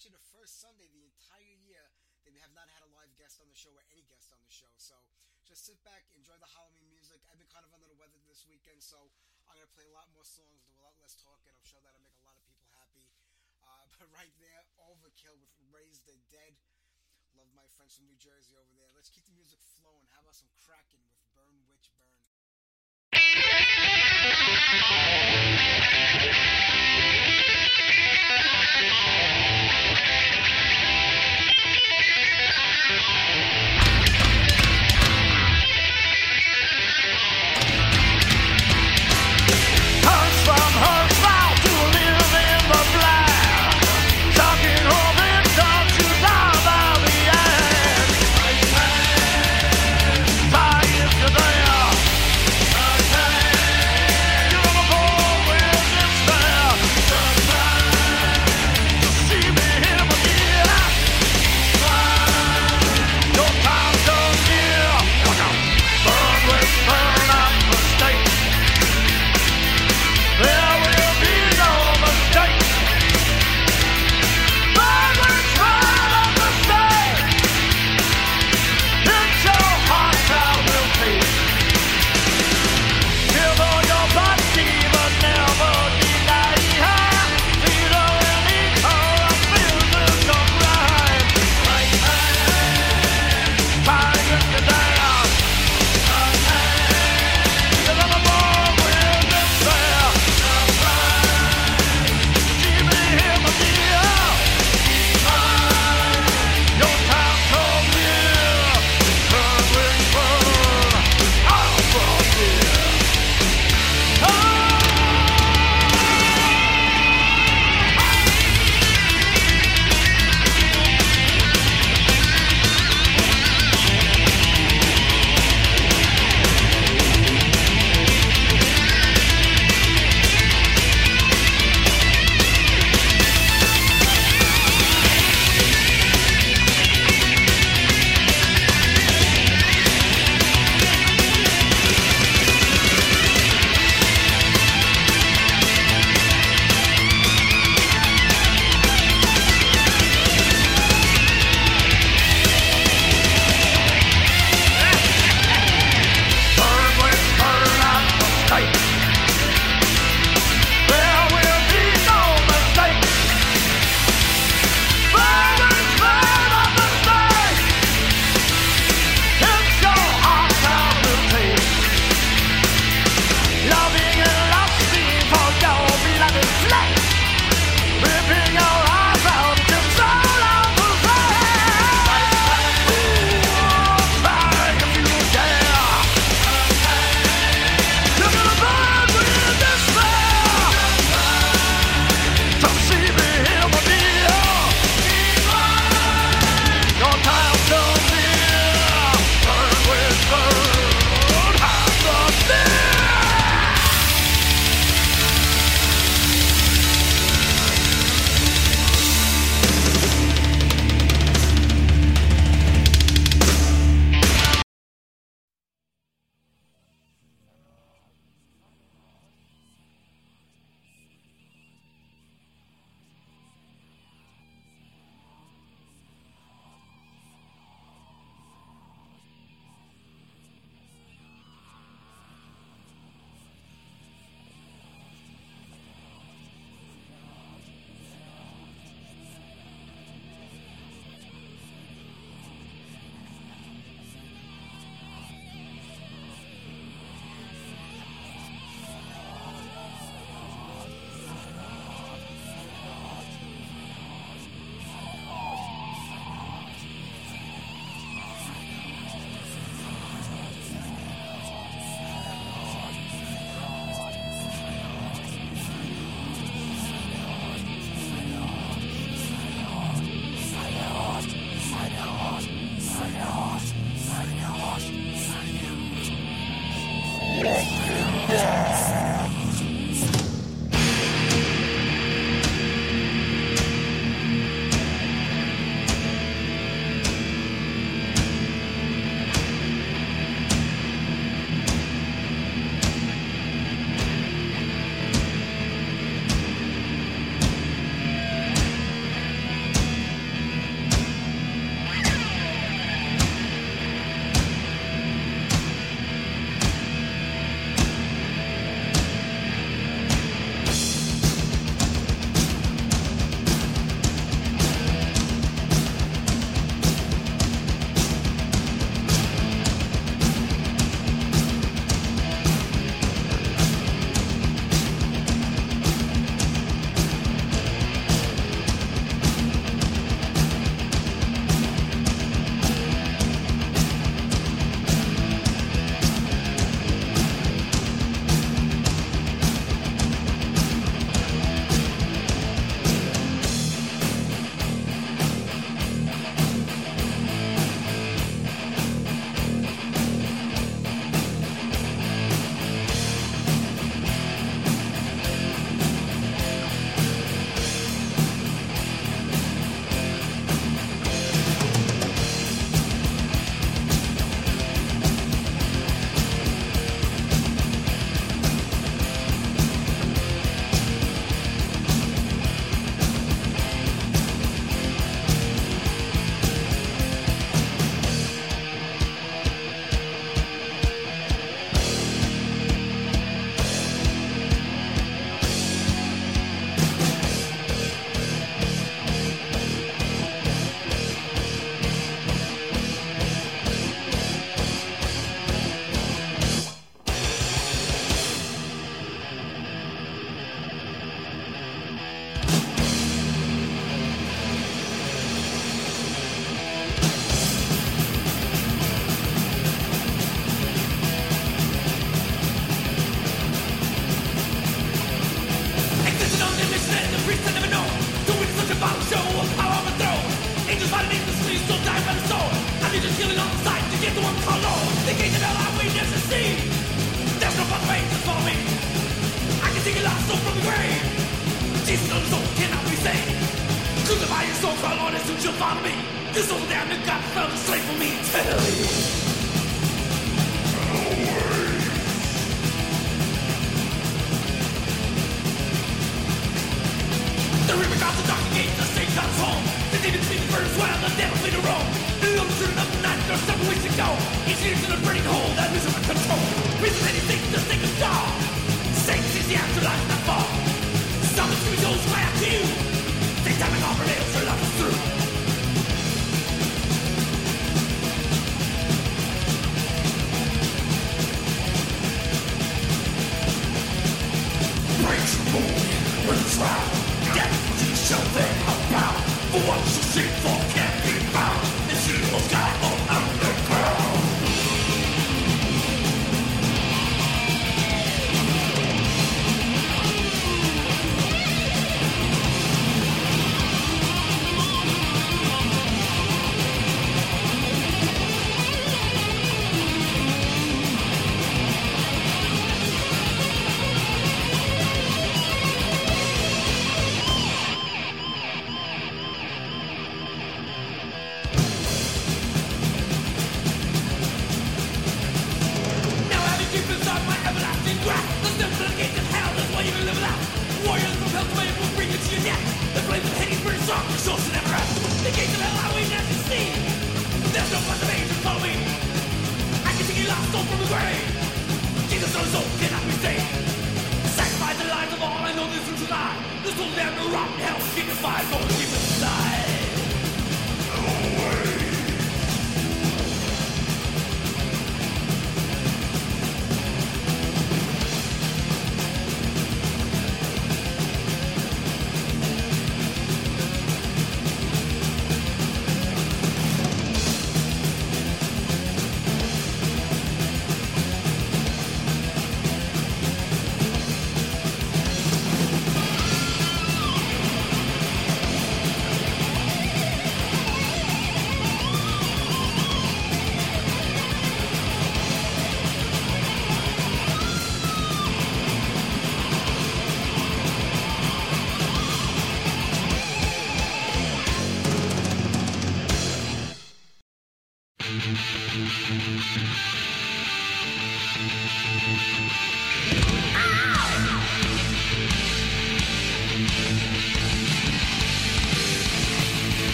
actually the first Sunday the entire year they have not had a live guest on the show or any guest on the show. So just sit back, enjoy the Halloween music. I've been kind of under the weather this weekend, so I'm going to play a lot more songs, do a lot less talking. I'm sure that'll make a lot of people happy. Uh, but right there, Overkill with Raise the Dead. Love my friends from New Jersey over there. Let's keep the music flowing. How about some Kraken with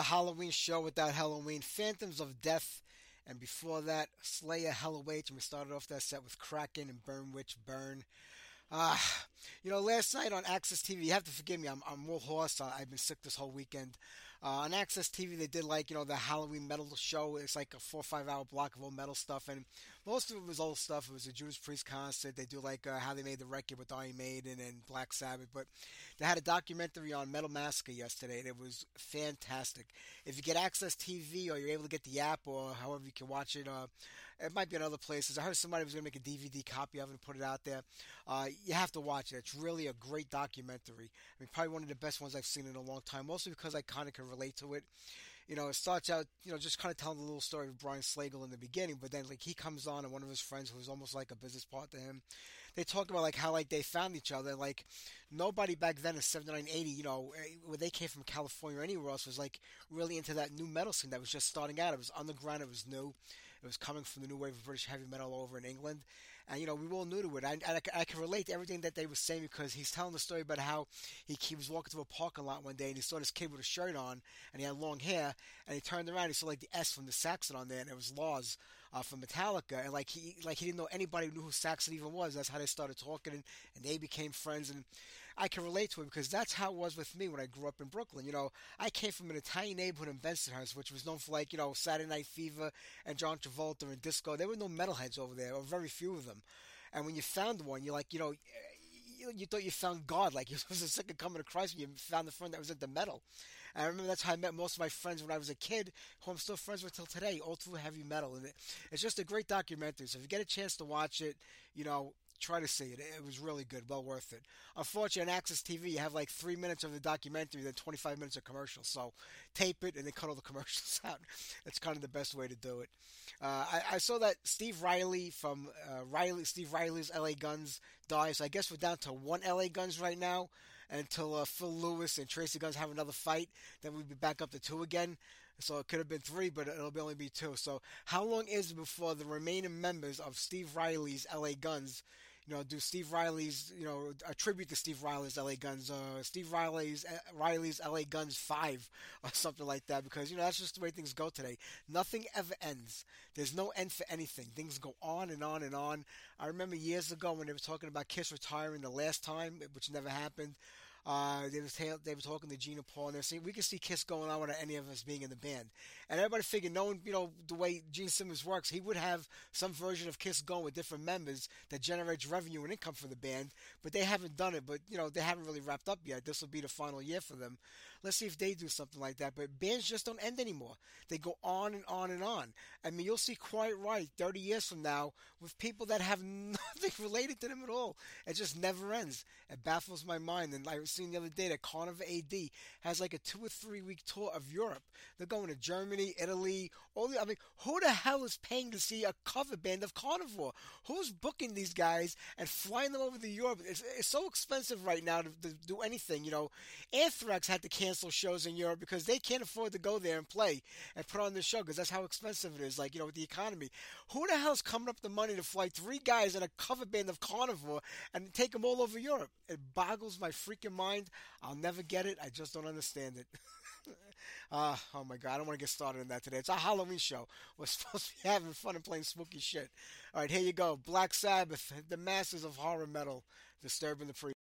a Halloween show without Halloween. Phantoms of Death, and before that, Slayer, Awaits, and we started off that set with Kraken and Burn Witch Burn. Ah, you know, last night on AXS TV, you have to forgive me, I'm, I'm real hoarse. I- I've been sick this whole weekend. Uh, on AXS TV, they did like, you know, the Halloween metal show. It's like a four or five hour block of old metal stuff, and most of it was old stuff. It was a Judas Priest concert. They do like uh, how they made the record with Iron Maiden and Black Sabbath, but they had a documentary on Metal Massacre yesterday, and it was fantastic. If you get AXS TV or you're able to get the app or however you can watch it, uh, it might be in other places. I heard somebody was going to make a DVD copy of it and put it out there. Uh, you have to watch it. It's really a great documentary. I mean, probably one of the best ones I've seen in a long time, mostly because I kind of can relate to it. You know, it starts out, you know, just kind of telling the little story of Brian Slagel in the beginning, but then like he comes on and one of his friends who's almost like a business partner to him, they talk about like how like they found each other. Like nobody back then in 79, 80, you know, eh, where they came from California or anywhere else was like really into that new metal scene that was just starting out. It was underground. It was new. It was coming from the new wave of British heavy metal over in England. And, you know, we were all new to it. I, I, I can relate to everything that they were saying because he's telling the story about how he, he was walking to a parking lot one day and he saw this kid with a shirt on and he had long hair and he turned around and he saw like the S from the Saxon on there and it was Lars uh, from Metallica and like he like he didn't know anybody who knew who Saxon even was. That's how they started talking and, and they became friends and I can relate to it because that's how it was with me when I grew up in Brooklyn. You know, I came from an Italian neighborhood in Bensonhurst, which was known for like, you know, Saturday Night Fever and John Travolta and disco. There were no metalheads over there, or very few of them. And when you found one, you're like, you know, you, you thought you found God. Like, it was a second coming of Christ when you found the friend that was into metal. And I remember that's how I met most of my friends when I was a kid, who I'm still friends with till today, all through heavy metal. And it, it's just a great documentary. So if you get a chance to watch it, you know, try to see it. It was really good, well worth it. Unfortunately, on AXS TV, you have like three minutes of the documentary, then 25 minutes of commercials. So tape it and then cut all the commercials out. That's kind of the best way to do it. Uh, I, I saw that Steve Riley from uh, Riley, Steve Riley's LA Guns dies. So I guess we're down to one LA Guns right now until uh, Phil Lewis and Tracii Guns have another fight. Then we'd be back up to two again. So it could have been three, but it'll only be two. So how long is it before the remaining members of Steve Riley's LA Guns, you know, do Steve Riley's, you know, a tribute to Steve Riley's LA Guns, uh, Steve Riley's uh, Riley's LA Guns five or something like that? Because you know that's just the way things go today. Nothing ever ends. There's no end for anything. Things go on and on and on. I remember years ago when they were talking about Kiss retiring the last time, which never happened. Uh, they, was they were talking to Gene and Paul, and they were saying we can see Kiss going on without any of us being in the band. And everybody figured, knowing you know the way Gene Simmons works, he would have some version of Kiss going with different members that generates revenue and income for the band. But they haven't done it. But you know they haven't really wrapped up yet. This will be the final year for them. Let's see if they do something like that. But bands just don't end anymore. They go on and on and on. I mean, you'll see Quiet Riot 30 years from now with people that have nothing related to them at all. It just never ends. It baffles my mind. And I was seeing the other day that Carnivore AD has like a two or three week tour of Europe. They're going to Germany, Italy, all the. I mean, who the hell is paying to see a cover band of Carnivore? Who's booking these guys and flying them over to Europe? It's, it's so expensive right now to, to do anything. You know, Anthrax had to cancel shows in Europe because they can't afford to go there and play and put on the show because that's how expensive it is. Like you know, with the economy, who the hell's coming up the money to fly three guys in a cover band of Carnivore and take them all over Europe? It boggles my freaking mind. I'll never get it. I just don't understand it. uh, oh my god, I don't want to get started on that today. It's a Halloween show. We're supposed to be having fun and playing spooky shit. All right, here you go. Black Sabbath, the masters of horror metal, disturbing the pre.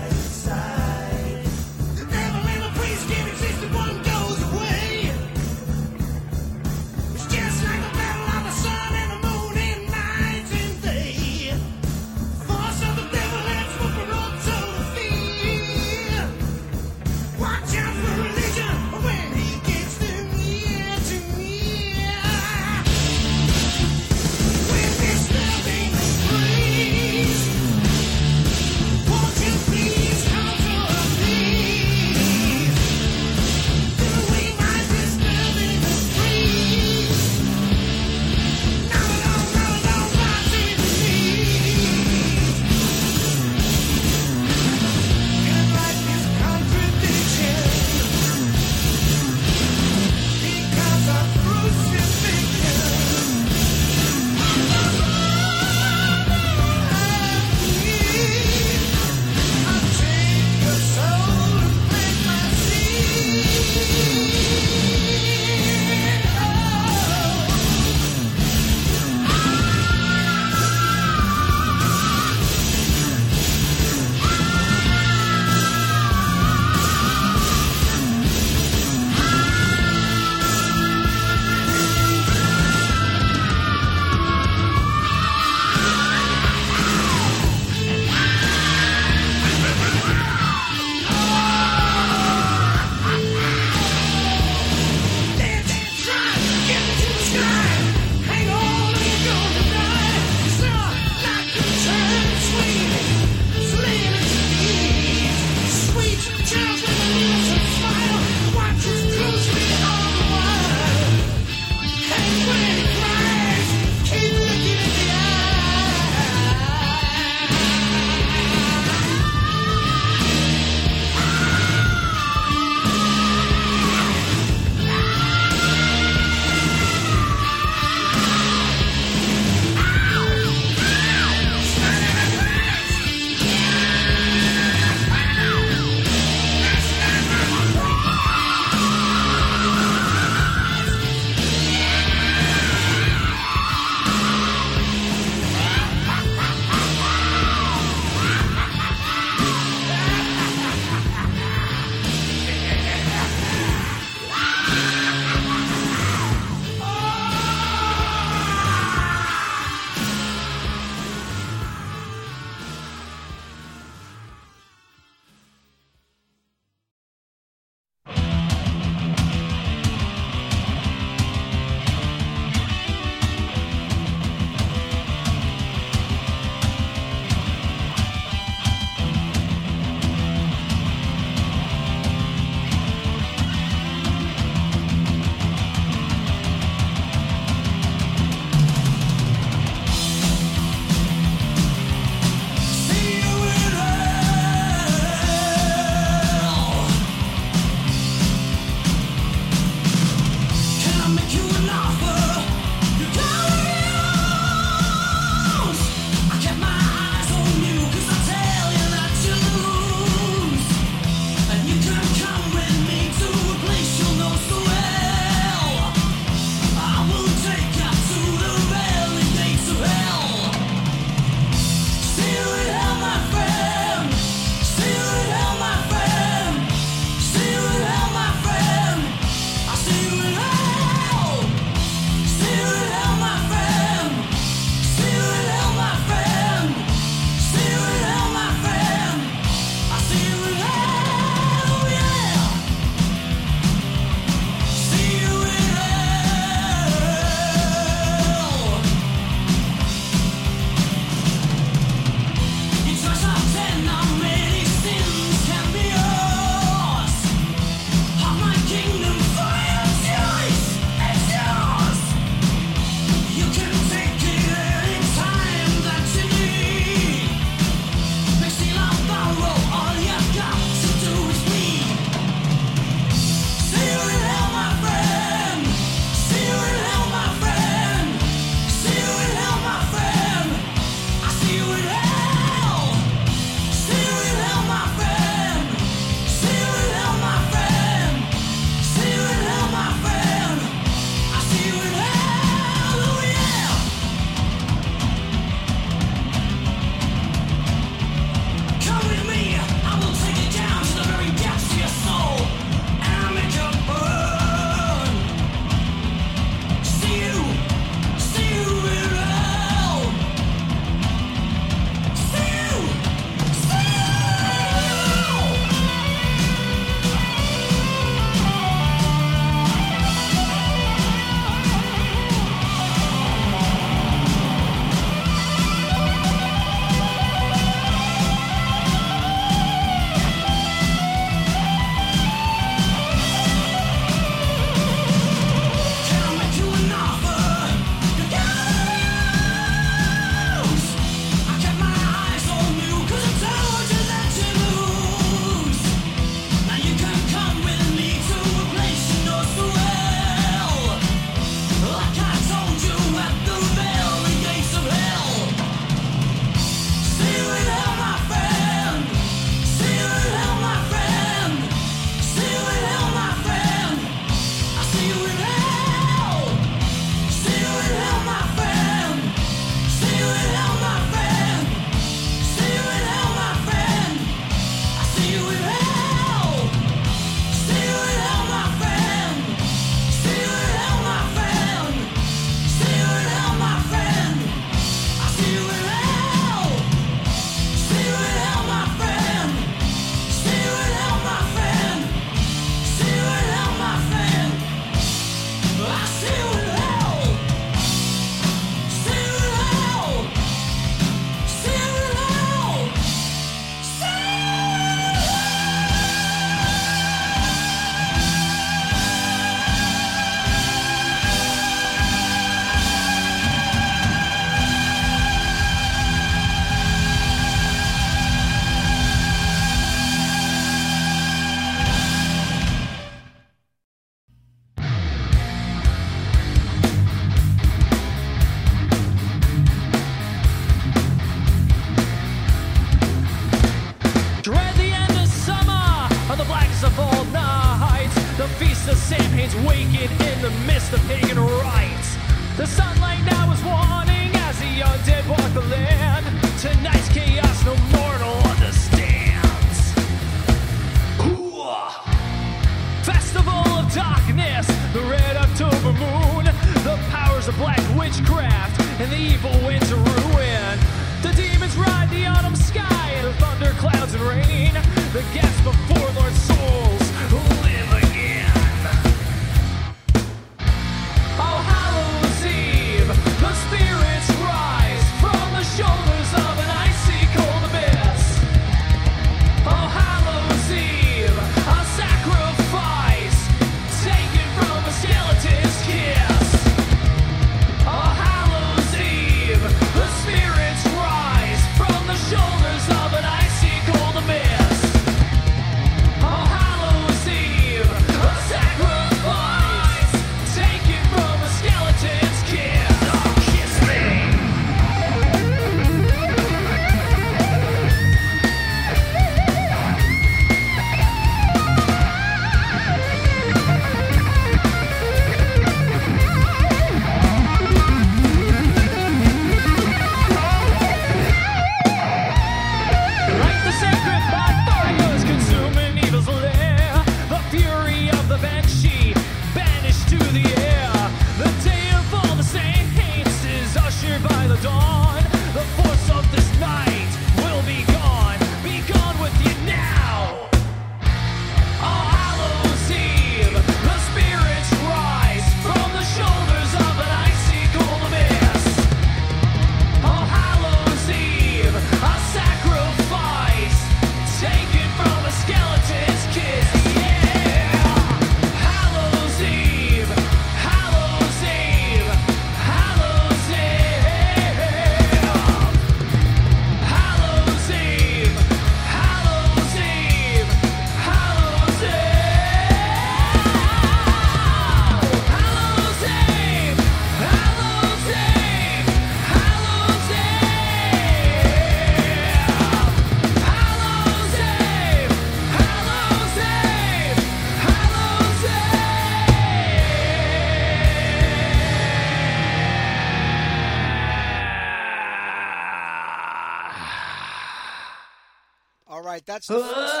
That's the.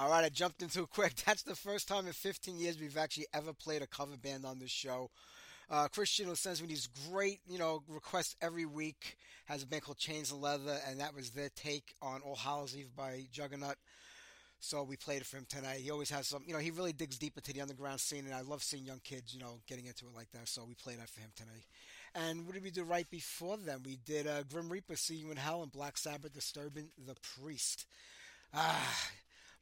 All right, I jumped in too quick. That's the first time in 15 years we've actually ever played a cover band on this show. Uh, Christian sends me these great, you know, requests every week. Has a band called Chains of Leather, and that was their take on All Hallows Eve by Juggernaut. So we played it for him tonight. He always has some, you know, he really digs deep into the underground scene, and I love seeing young kids, you know, getting into it like that. So we played that for him tonight. And what did we do right before then? We did uh, Grim Reaper, See You in Hell, and Black Sabbath, Disturbing the Priest. Ah,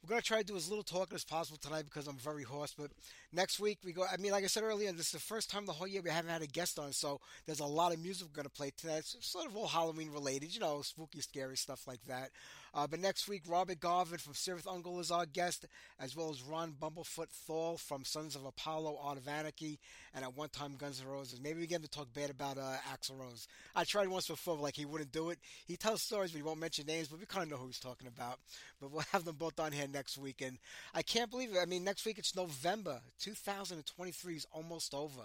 we're gonna try to do as little talking as possible tonight because I'm very hoarse. But next week we go. I mean, like I said earlier, this is the first time the whole year we haven't had a guest on, so there's a lot of music we're gonna play tonight. It's sort of all Halloween related, you know, spooky, scary stuff like that. Uh, but next week, Robert Garven from Cirith Ungol is our guest, as well as Ron Bumblefoot Thal from Sons of Apollo, Art of Anarchy, and at one time Guns N' Roses. Maybe we get him to talk bad about uh, Axl Rose. I tried once before, like he wouldn't do it. He tells stories, but he won't mention names, but we kind of know who he's talking about. But we'll have them both on here next week, and I can't believe it. I mean, next week it's November 2023 is almost over.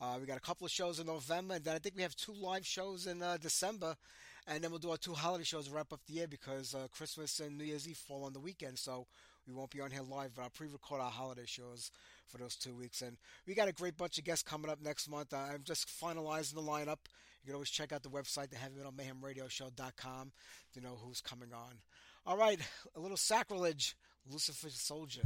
Uh, we got a couple of shows in November, and then I think we have two live shows in uh, December, and then we'll do our two holiday shows to wrap up the year because uh, Christmas and New Year's Eve fall on the weekend, so we won't be on here live, but I'll pre-record our holiday shows for those two weeks. And we got a great bunch of guests coming up next month. Uh, I'm just finalizing the lineup. You can always check out the website, the Heavy Metal Mayhem Radio Show.com, to know who's coming on. All right, a little sacrilege, Lucifer Soldier.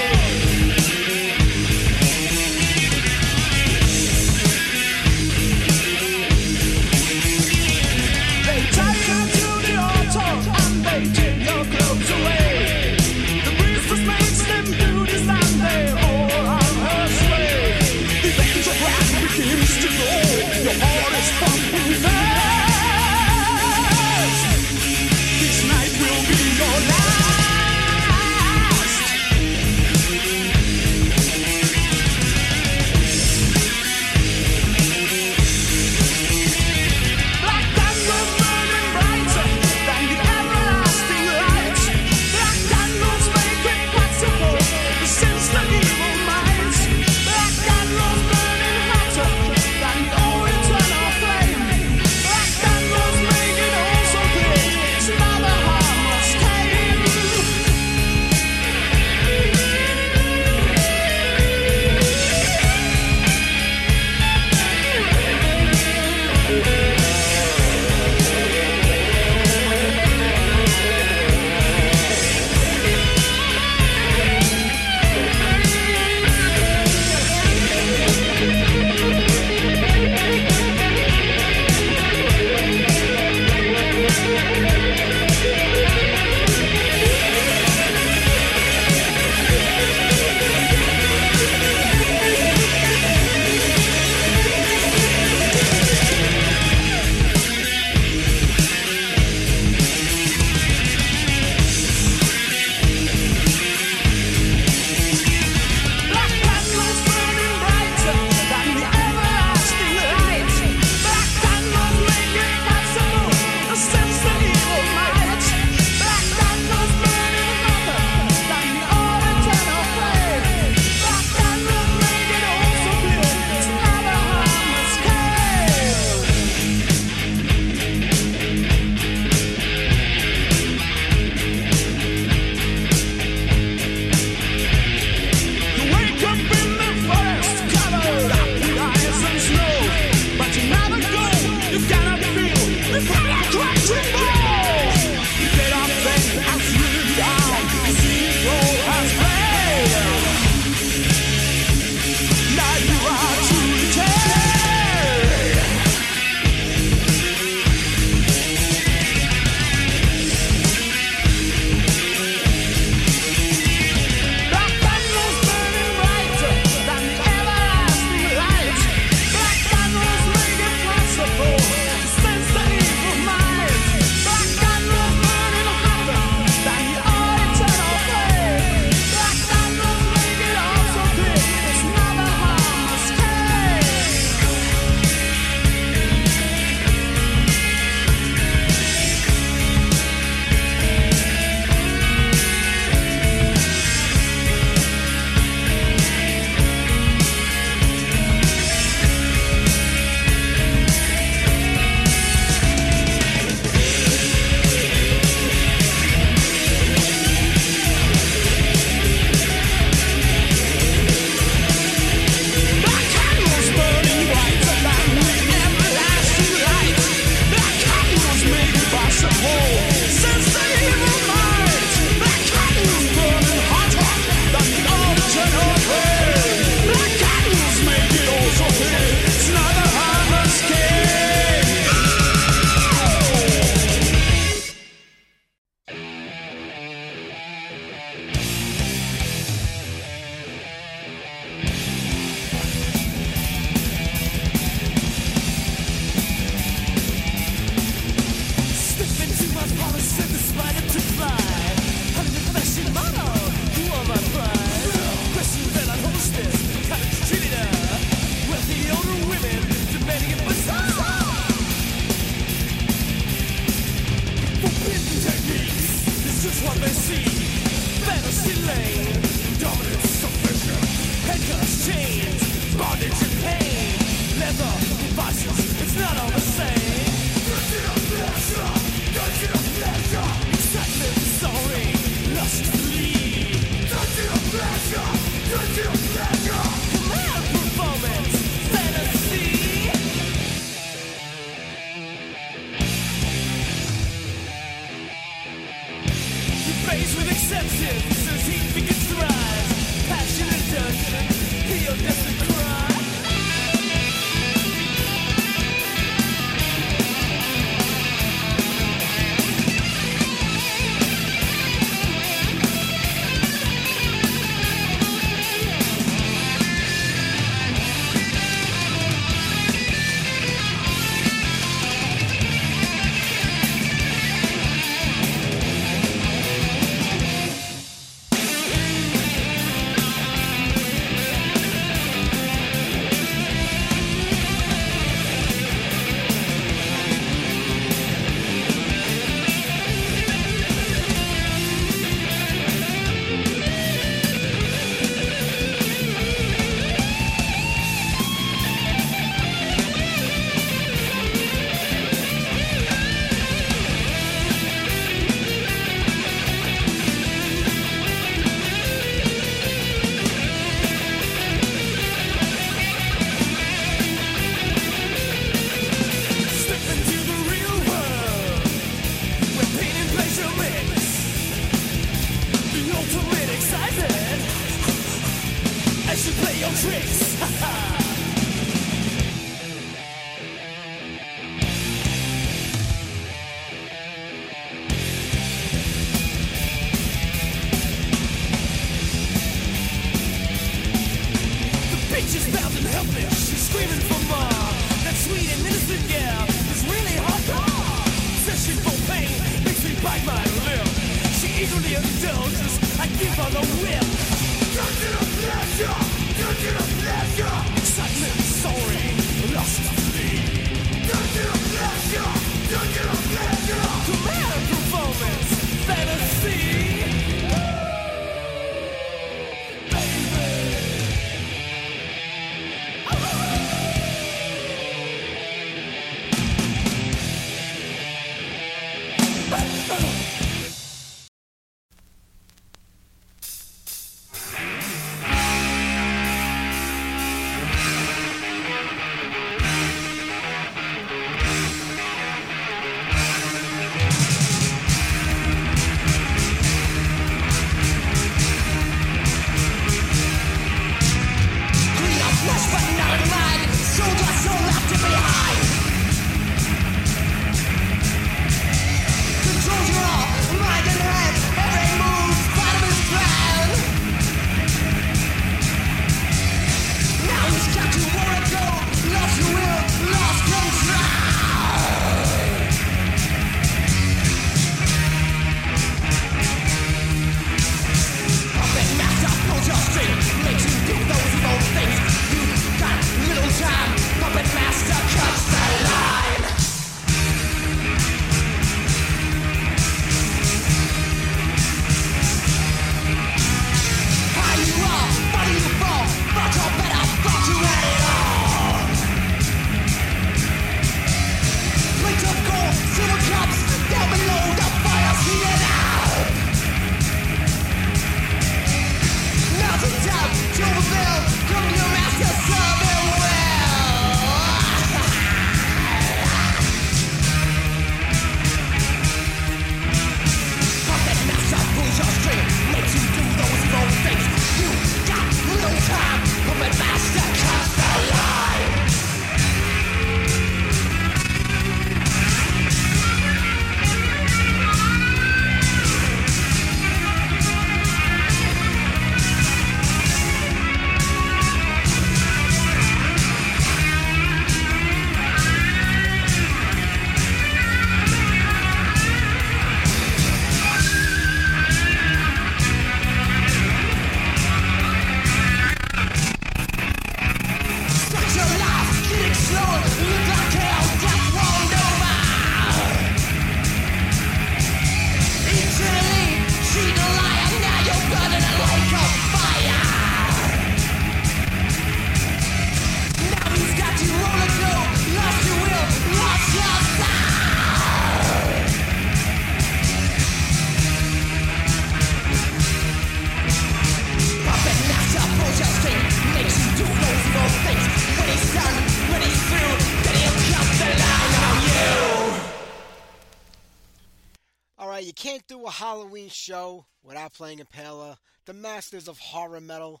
Show without playing Impaler, the masters of horror metal.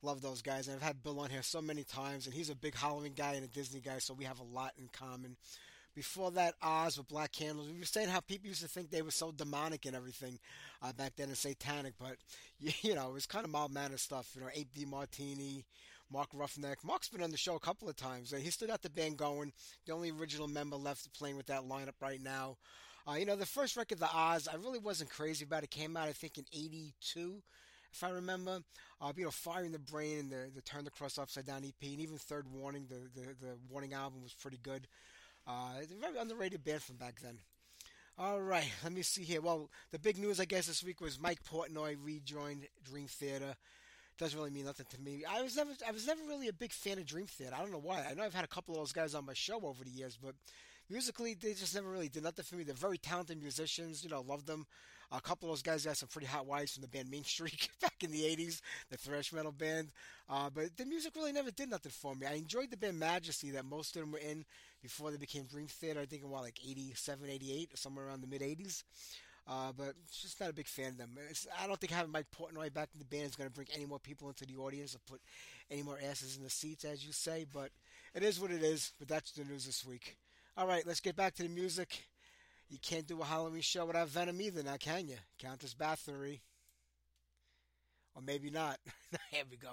Love those guys, and I've had Bill on here so many times, and he's a big Halloween guy and a Disney guy, so we have a lot in common. Before that, Oz with Black Candles. We were saying how people used to think they were so demonic and everything uh, back then and satanic, but you know it was kind of mild mannered stuff. You know, Ape De Martini, Mark Ruffneck. Mark's been on the show a couple of times, and he still got the band going. The only original member left playing with that lineup right now. Uh, you know, the first record, The Oz, I really wasn't crazy about. It came out, I think, in '82, if I remember. Uh, you know, Fire in the Brain and the, the Turn the Cross Upside Down EP, and even Third Warning, the, the, the Warning album was pretty good. Uh, very underrated band from back then. All right, let me see here. Well, the big news, I guess, this week was Mike Portnoy rejoined Dream Theater. Doesn't really mean nothing to me. I was never, I was never really a big fan of Dream Theater. I don't know why. I know I've had a couple of those guys on my show over the years, but musically, they just never really did nothing for me. They're very talented musicians. You know, love them. A couple of those guys got some pretty hot wives from the band Mean Streak back in the 80s, the thrash metal band. Uh, but the music really never did nothing for me. I enjoyed the band Majesty that most of them were in before they became Dream Theater. I think in what, like 87, 88, somewhere around the mid 80s. Uh, but just not a big fan of them. It's, I don't think having Mike Portnoy back in the band is going to bring any more people into the audience or put any more asses in the seats, as you say. But it is what it is. But that's the news this week. All right, let's get back to the music. You can't do a Halloween show without Venom either, now can you? Countess Bathory. Or maybe not. Here we go.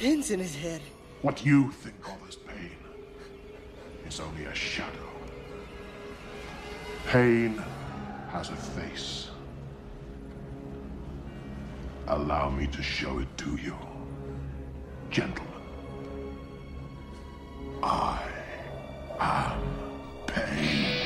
Pins in his head. What you think of this pain is only a shadow. Pain has a face. Allow me to show it to you. Gentlemen, I am pain.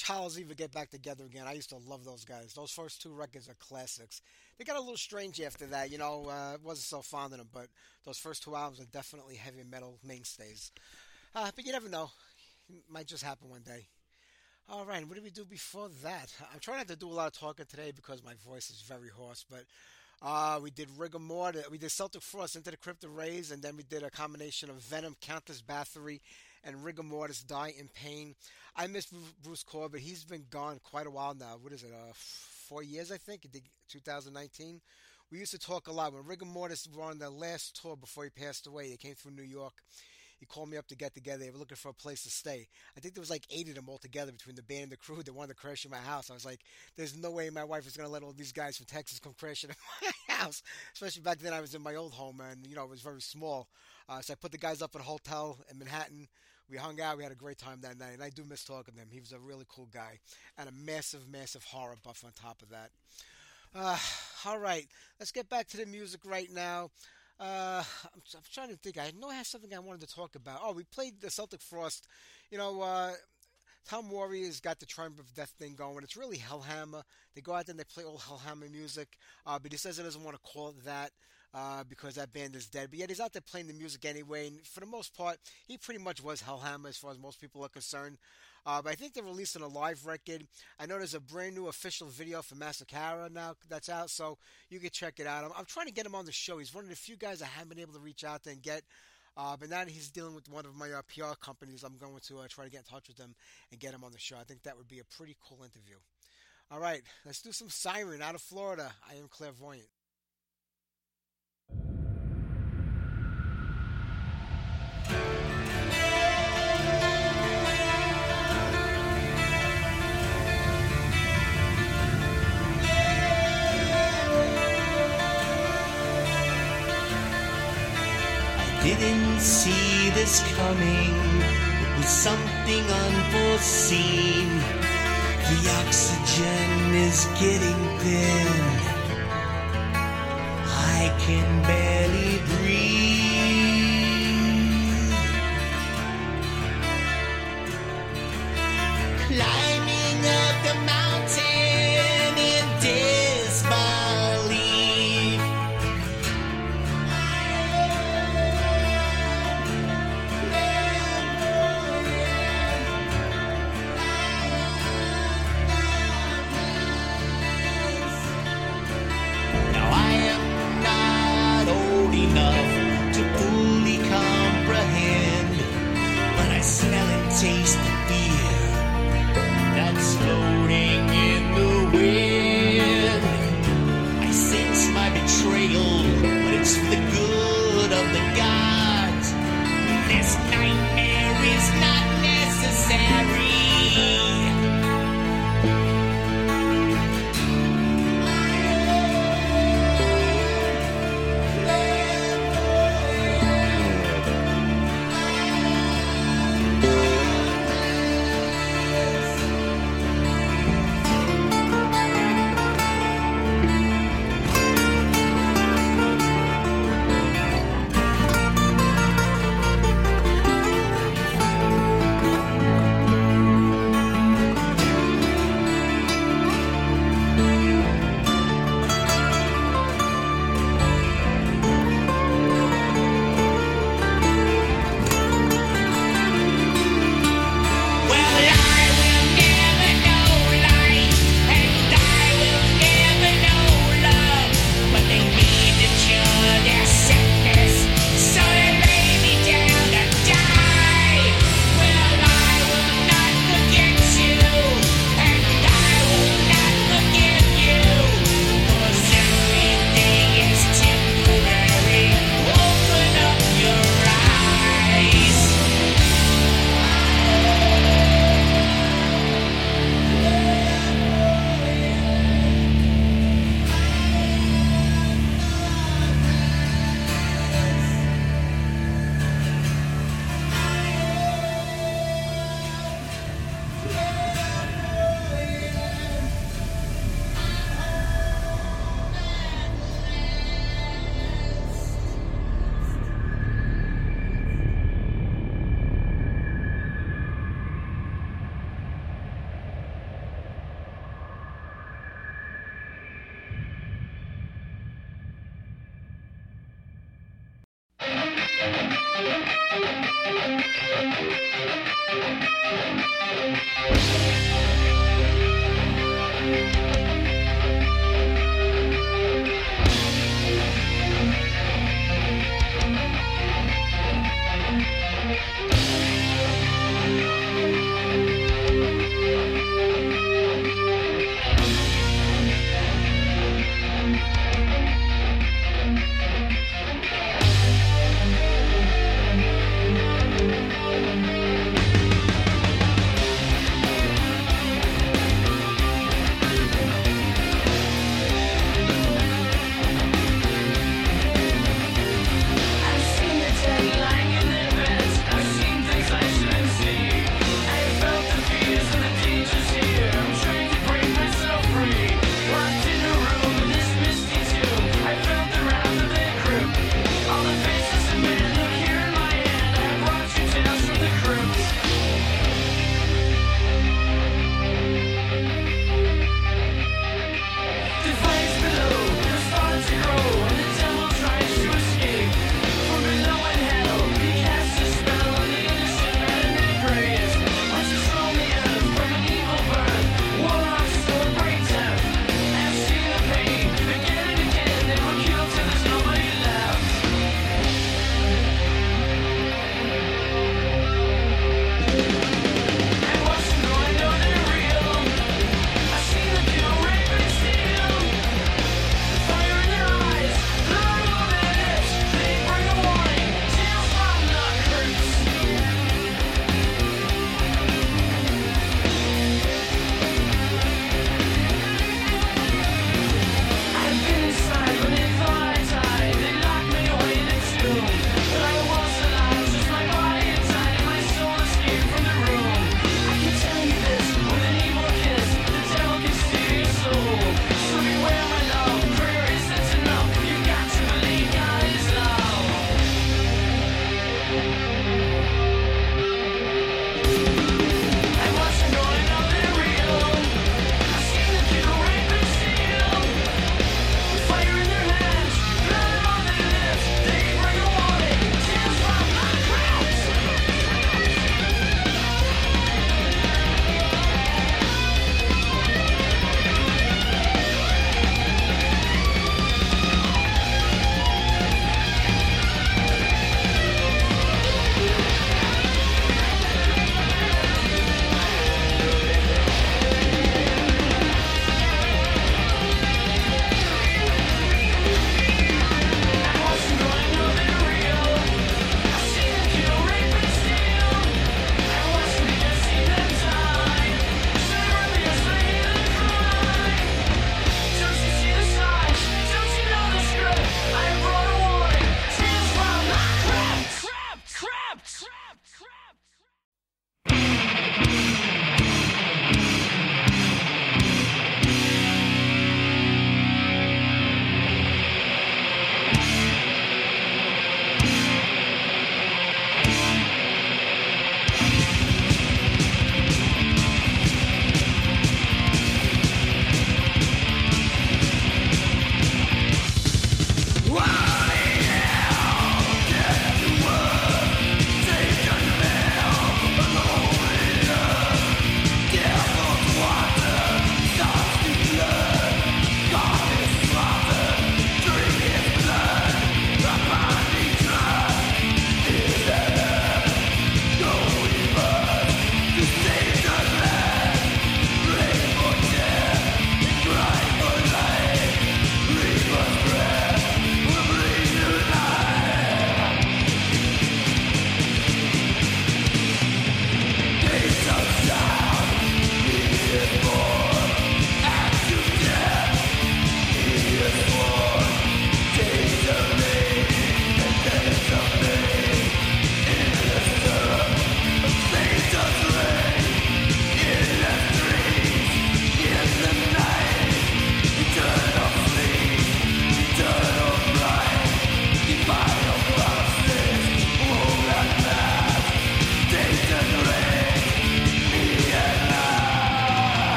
Wish Hallows Eve would get back together again. I used to love those guys. Those first two records are classics. They got a little strange after that, you know. Uh, wasn't so fond of them, but those first two albums are definitely heavy metal mainstays. Uh, but you never know. It might just happen one day. All right, what did we do before that? I'm trying not to do a lot of talking today because my voice is very hoarse, but uh, we did Rigor Mortis, we did Celtic Frost into the Crypt of Rays, and then we did a combination of Venom, Countess Bathory, and Rigor Mortis, Die in Pain. I miss Bruce Corbitt. He's been gone quite a while now. What is it, uh, four years, I think? 2019. We used to talk a lot. When Rigor Mortis were on their last tour before he passed away, they came through New York he called me up to get together. They were looking for a place to stay. I think there was like eight of them all together between the band and the crew that wanted to crash in my house. I was like, there's no way my wife is going to let all these guys from Texas come crashing in my house. Especially back then, I was in my old home and, you know, it was very small. Uh, so I put the guys up at a hotel in Manhattan. We hung out. We had a great time that night. And I do miss talking to him. He was a really cool guy and a massive, massive horror buff on top of that. Uh, all right, let's get back to the music right now. Uh, I'm, I'm, trying to think. I know I have something I wanted to talk about. Oh, we played the Celtic Frost. You know, uh, Tom Warrior's got the Triumph of Death thing going. It's really Hellhammer. They go out there and they play all Hellhammer music, uh, but he says he doesn't want to call it that uh, because that band is dead. But yet he's out there playing the music anyway, and for the most part, he pretty much was Hellhammer as far as most people are concerned. Uh, but I think they're releasing a live record. I know there's a brand new official video for Massacra now that's out, so you can check it out. I'm, I'm, trying to get him on the show. He's one of the few guys I haven't been able to reach out and get. Uh, but now that he's dealing with one of my uh, PR companies, I'm going to uh, try to get in touch with him and get him on the show. I think that would be a pretty cool interview. All right, let's do some Siren out of Florida. I am clairvoyant. Didn't see this coming. It was something unforeseen. The oxygen is getting thin. I can barely breathe. Climbing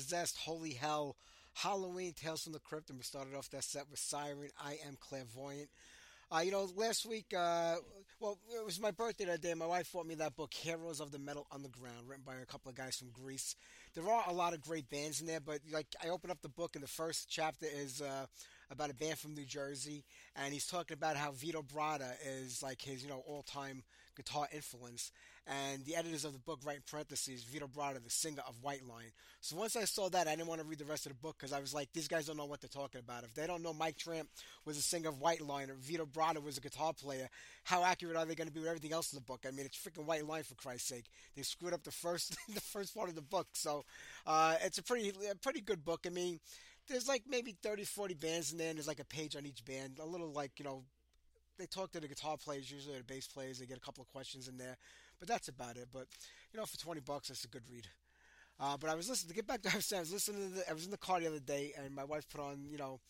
Possessed, Holy Hell, Halloween, Tales from the Crypt, and we started off that set with Siren, I Am Clairvoyant. Uh, you know, last week, uh, well, it was my birthday that day. My wife bought me that book, Heroes of the Metal Underground, written by a couple of guys from Greece. There are a lot of great bands in there, but like I opened up the book, and the first chapter is uh, about a band from New Jersey, and he's talking about how Vito Bratta is like his, you know, all-time guitar influence. And the editors of the book write in parentheses Vito Bratta, the singer of White Lion. So once I saw that, I didn't want to read the rest of the book because I was like, these guys don't know what they're talking about. If they don't know Mike Tramp was a singer of White Lion or Vito Bratta was a guitar player, how accurate are they going to be with everything else in the book? I mean, it's freaking White Lion for Christ's sake. They screwed up the first the first part of the book. So uh, it's a pretty a pretty good book. I mean, there's like maybe 30, 40 bands in there, and there's like a page on each band. A little like you know they talk to the guitar players, usually the bass players. They get a couple of questions in there, but that's about it. But you know, for twenty bucks, that's a good read. Uh, but I was listening to get back to I was. I was listening to the, I was in the car the other day, and my wife put on you know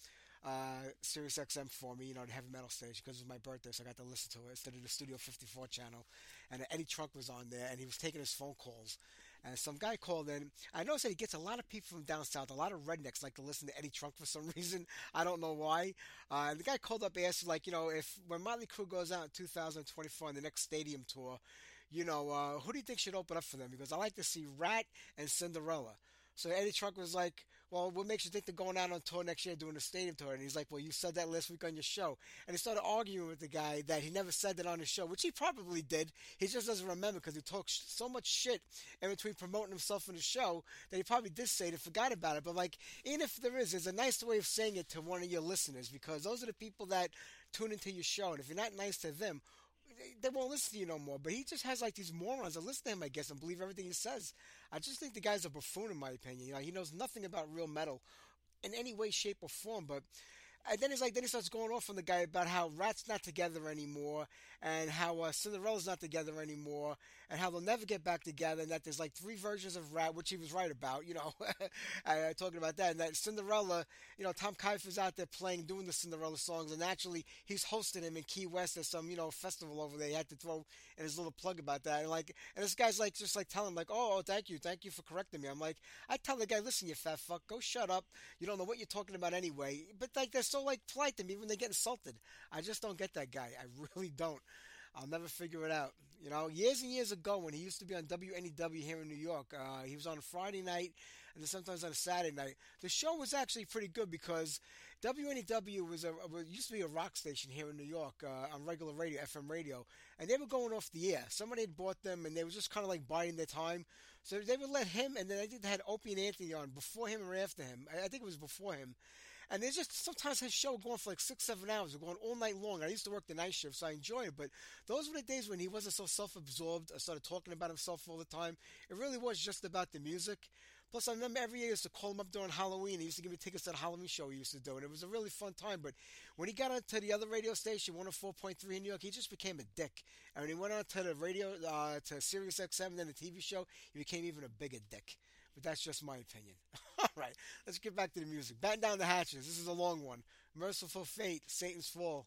uh, Sirius XM for me, you know, the heavy metal station because it was my birthday, so I got to listen to it instead of the Studio 54 channel. And Eddie Trunk was on there, and he was taking his phone calls. And some guy called in. I noticed that he gets a lot of people from down south. A lot of rednecks like to listen to Eddie Trunk for some reason. I don't know why. Uh, and the guy called up, asked like, you know, if when Motley Crue goes out in 2024 on the next stadium tour, you know, uh, who do you think should open up for them? Because I like to see Ratt and Cinderella. So Eddie Trunk was like, "Well, what makes you think they're going out on tour next year doing a stadium tour?" And he's like, "Well, you said that last week on your show." And he started arguing with the guy that he never said that on his show, which he probably did. He just doesn't remember because he talks so much shit in between promoting himself in the show that he probably did say it and forgot about it. But like, even if there is, there's a nice way of saying it to one of your listeners because those are the people that tune into your show, and if you're not nice to them, they won't listen to you no more. But he just has like these morons that listen to him, I guess, and believe everything he says. I just think the guy's a buffoon, in my opinion. You know, he knows nothing about real metal in any way, shape, or form. But and then he's like, then he starts going off on the guy about how Ratt's not together anymore, and how uh, Cinderella's not together anymore, and how they'll never get back together, and that there's like three versions of Ratt, which he was right about, you know, uh, talking about that, and that Cinderella, you know, Tom Kiefer's out there playing, doing the Cinderella songs, and actually he's hosting him in Key West at some, you know, festival over there. He had to throw in his little plug about that, and like, and this guy's like, just like telling him like, oh, oh, thank you, thank you for correcting me. I'm like, I tell the guy, listen, you fat fuck, go shut up. You don't know what you're talking about anyway. But like, they're so like polite to me when they get insulted. I just don't get that guy. I really don't. I'll never figure it out. You know, years and years ago when he used to be on WNEW here in New York, uh, he was on a Friday night and then sometimes on a Saturday night. The show was actually pretty good because WNEW was a was, used to be a rock station here in New York uh, on regular radio, FM radio, and they were going off the air. Somebody had bought them, and they were just kind of like biding their time. So they would let him, and then I think they had Opie and Anthony on before him or after him. I, I think it was before him. And there's just sometimes his show going for like six, seven hours, going all night long. I used to work the night shift, so I enjoyed it. But those were the days when he wasn't so self-absorbed. I started talking about himself all the time. It really was just about the music. Plus, I remember every year I used to call him up during Halloween. He used to give me tickets to the Halloween show he used to do, and it was a really fun time. But when he got onto the other radio station, 104.3 in New York, he just became a dick. And when he went on to the radio, uh, to Sirius XM, then the TV show, he became even a bigger dick. But that's just my opinion. All right, let's get back to the music. Batten down the hatches. This is a long one. Mercyful Fate, Satan's Fall.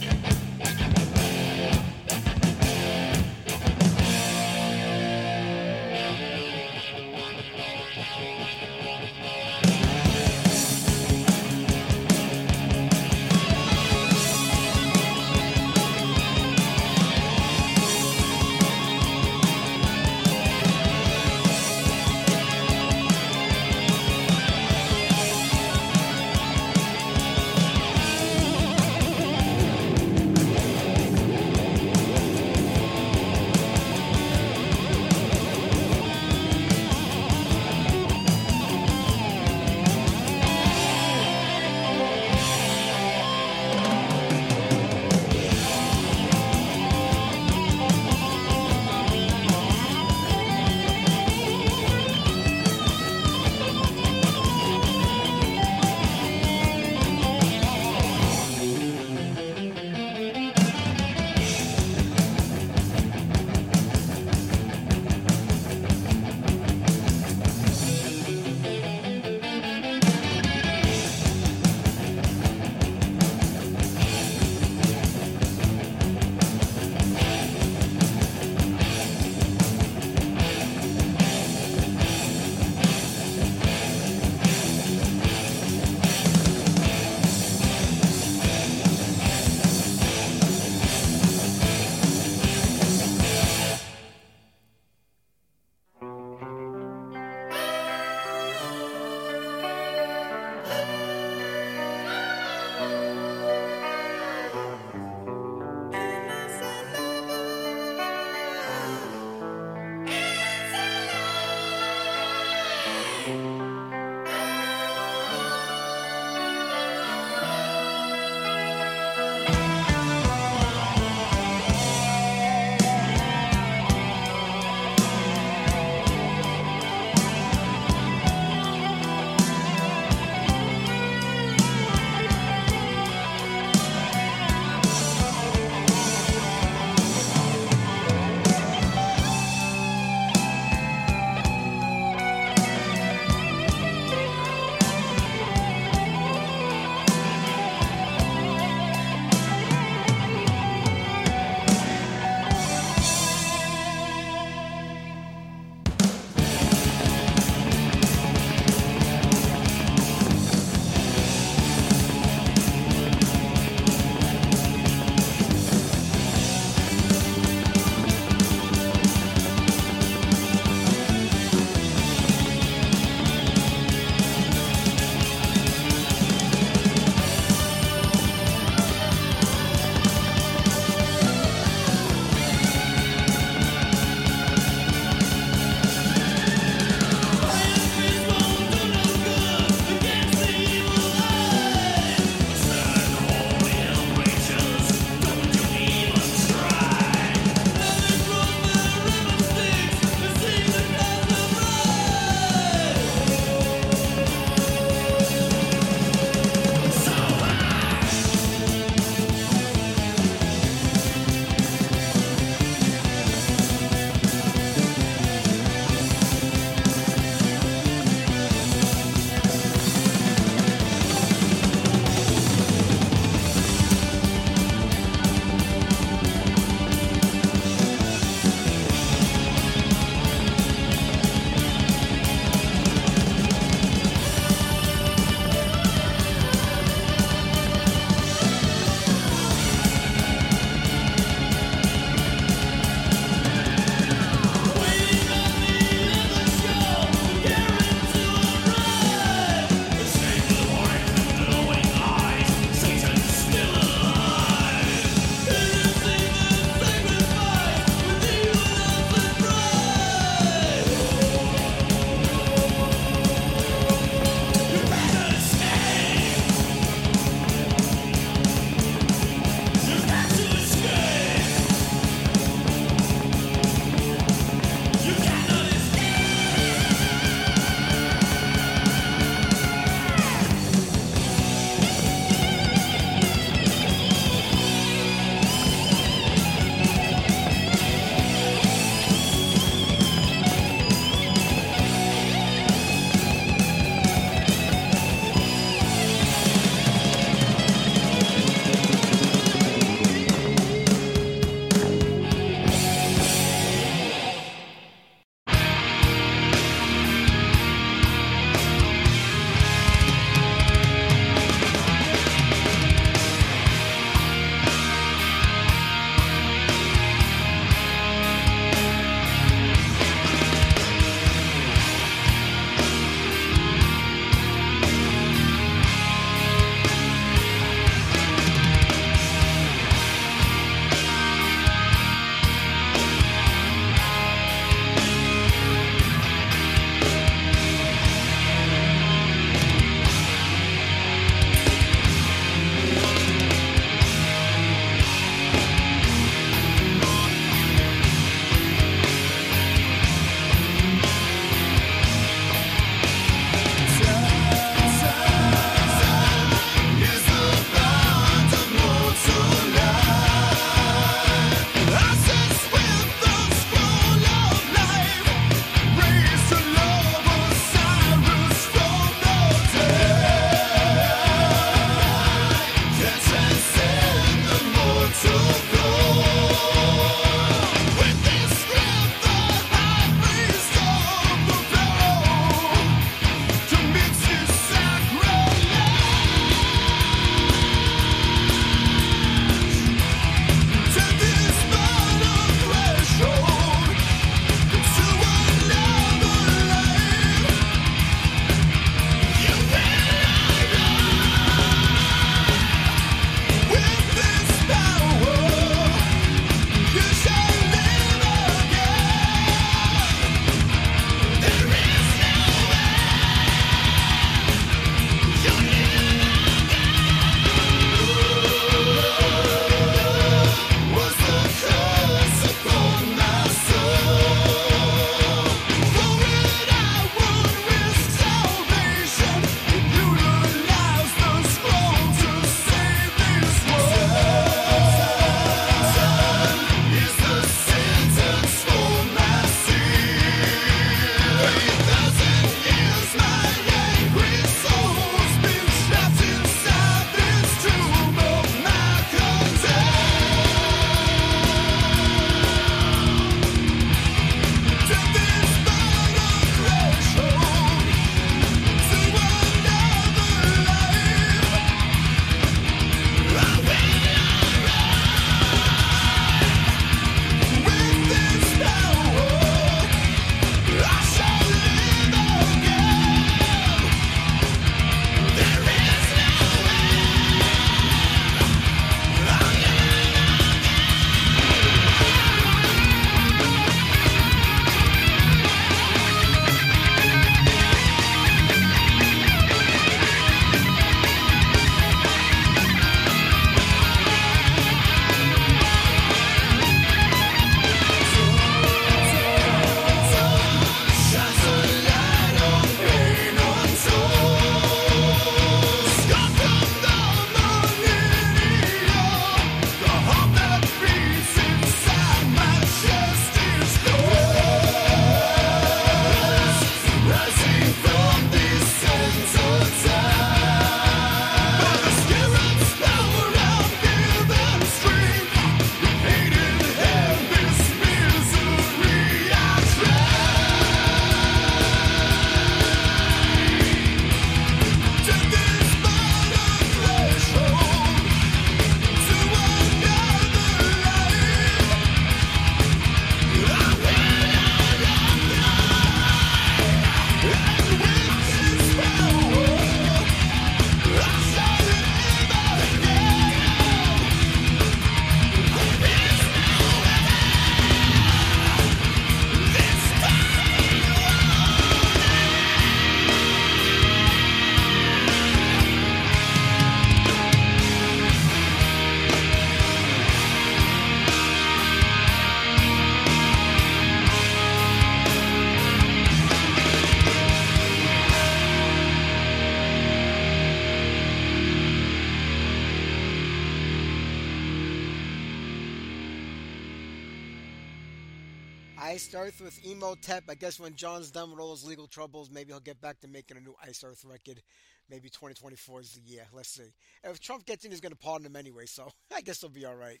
I guess when Jon's done with all his legal troubles, maybe he'll get back to making a new Iced Earth record. Maybe 2024 is the year. Let's see. If Trump gets in, he's going to pardon him anyway, so I guess he'll be all right.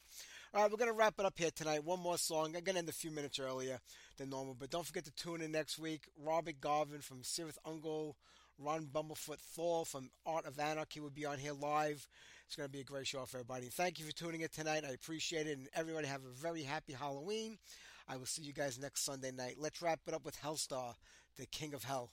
All right, we're going to wrap it up here tonight. One more song. I'm going to end a few minutes earlier than normal, but don't forget to tune in next week. Robert Garven from Cirith Ungol, Ron Bumblefoot Thal from Art of Anarchy will be on here live. It's going to be a great show for everybody. Thank you for tuning in tonight. I appreciate it. And everybody have a very happy Halloween. I will see you guys next Sunday night. Let's wrap it up with Helstar, the King of Hell.